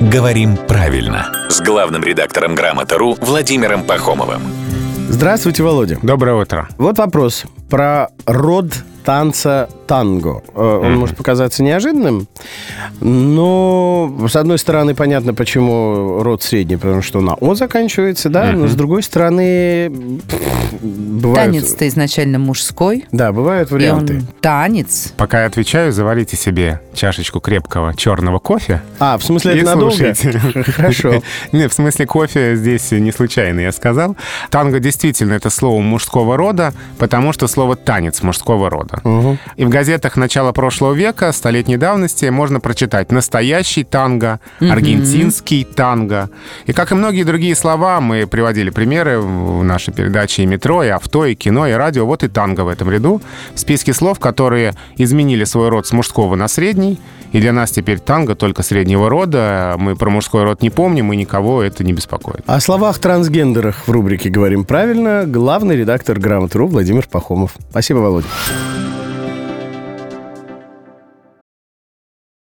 «Говорим правильно» с главным редактором «Грамота.ру» Владимиром Пахомовым. Здравствуйте, Володя. Доброе утро. Вот вопрос про род танца танго. Э, Он может показаться неожиданным, но, с одной стороны, понятно, почему род средний, потому что на «о» заканчивается, да, но, с другой стороны, бывают... Танец-то изначально мужской. Да, бывают И варианты. он танец. Пока я отвечаю, заварите себе чашечку крепкого черного кофе. А, в смысле, и это надолго? слушайте. Хорошо. Нет, в смысле кофе здесь не случайно я сказал. Танго действительно это слово мужского рода, потому что слово танец мужского рода. И в газетах начала прошлого века, столетней давности, можно прочитать настоящий танго, аргентинский танго. И как и многие другие слова, мы приводили примеры в нашей передаче и метро, и авто, и кино, и радио. Вот и танго в этом ряду. В списке слов, которые изменили свой род с мужского на средний. И для нас теперь танго только среднего рода. Мы про мужской род не помним, и никого это не беспокоит. О словах трансгендерах в рубрике «Говорим правильно» главный редактор «Грамотру» Владимир Пахомов. Спасибо, Володя.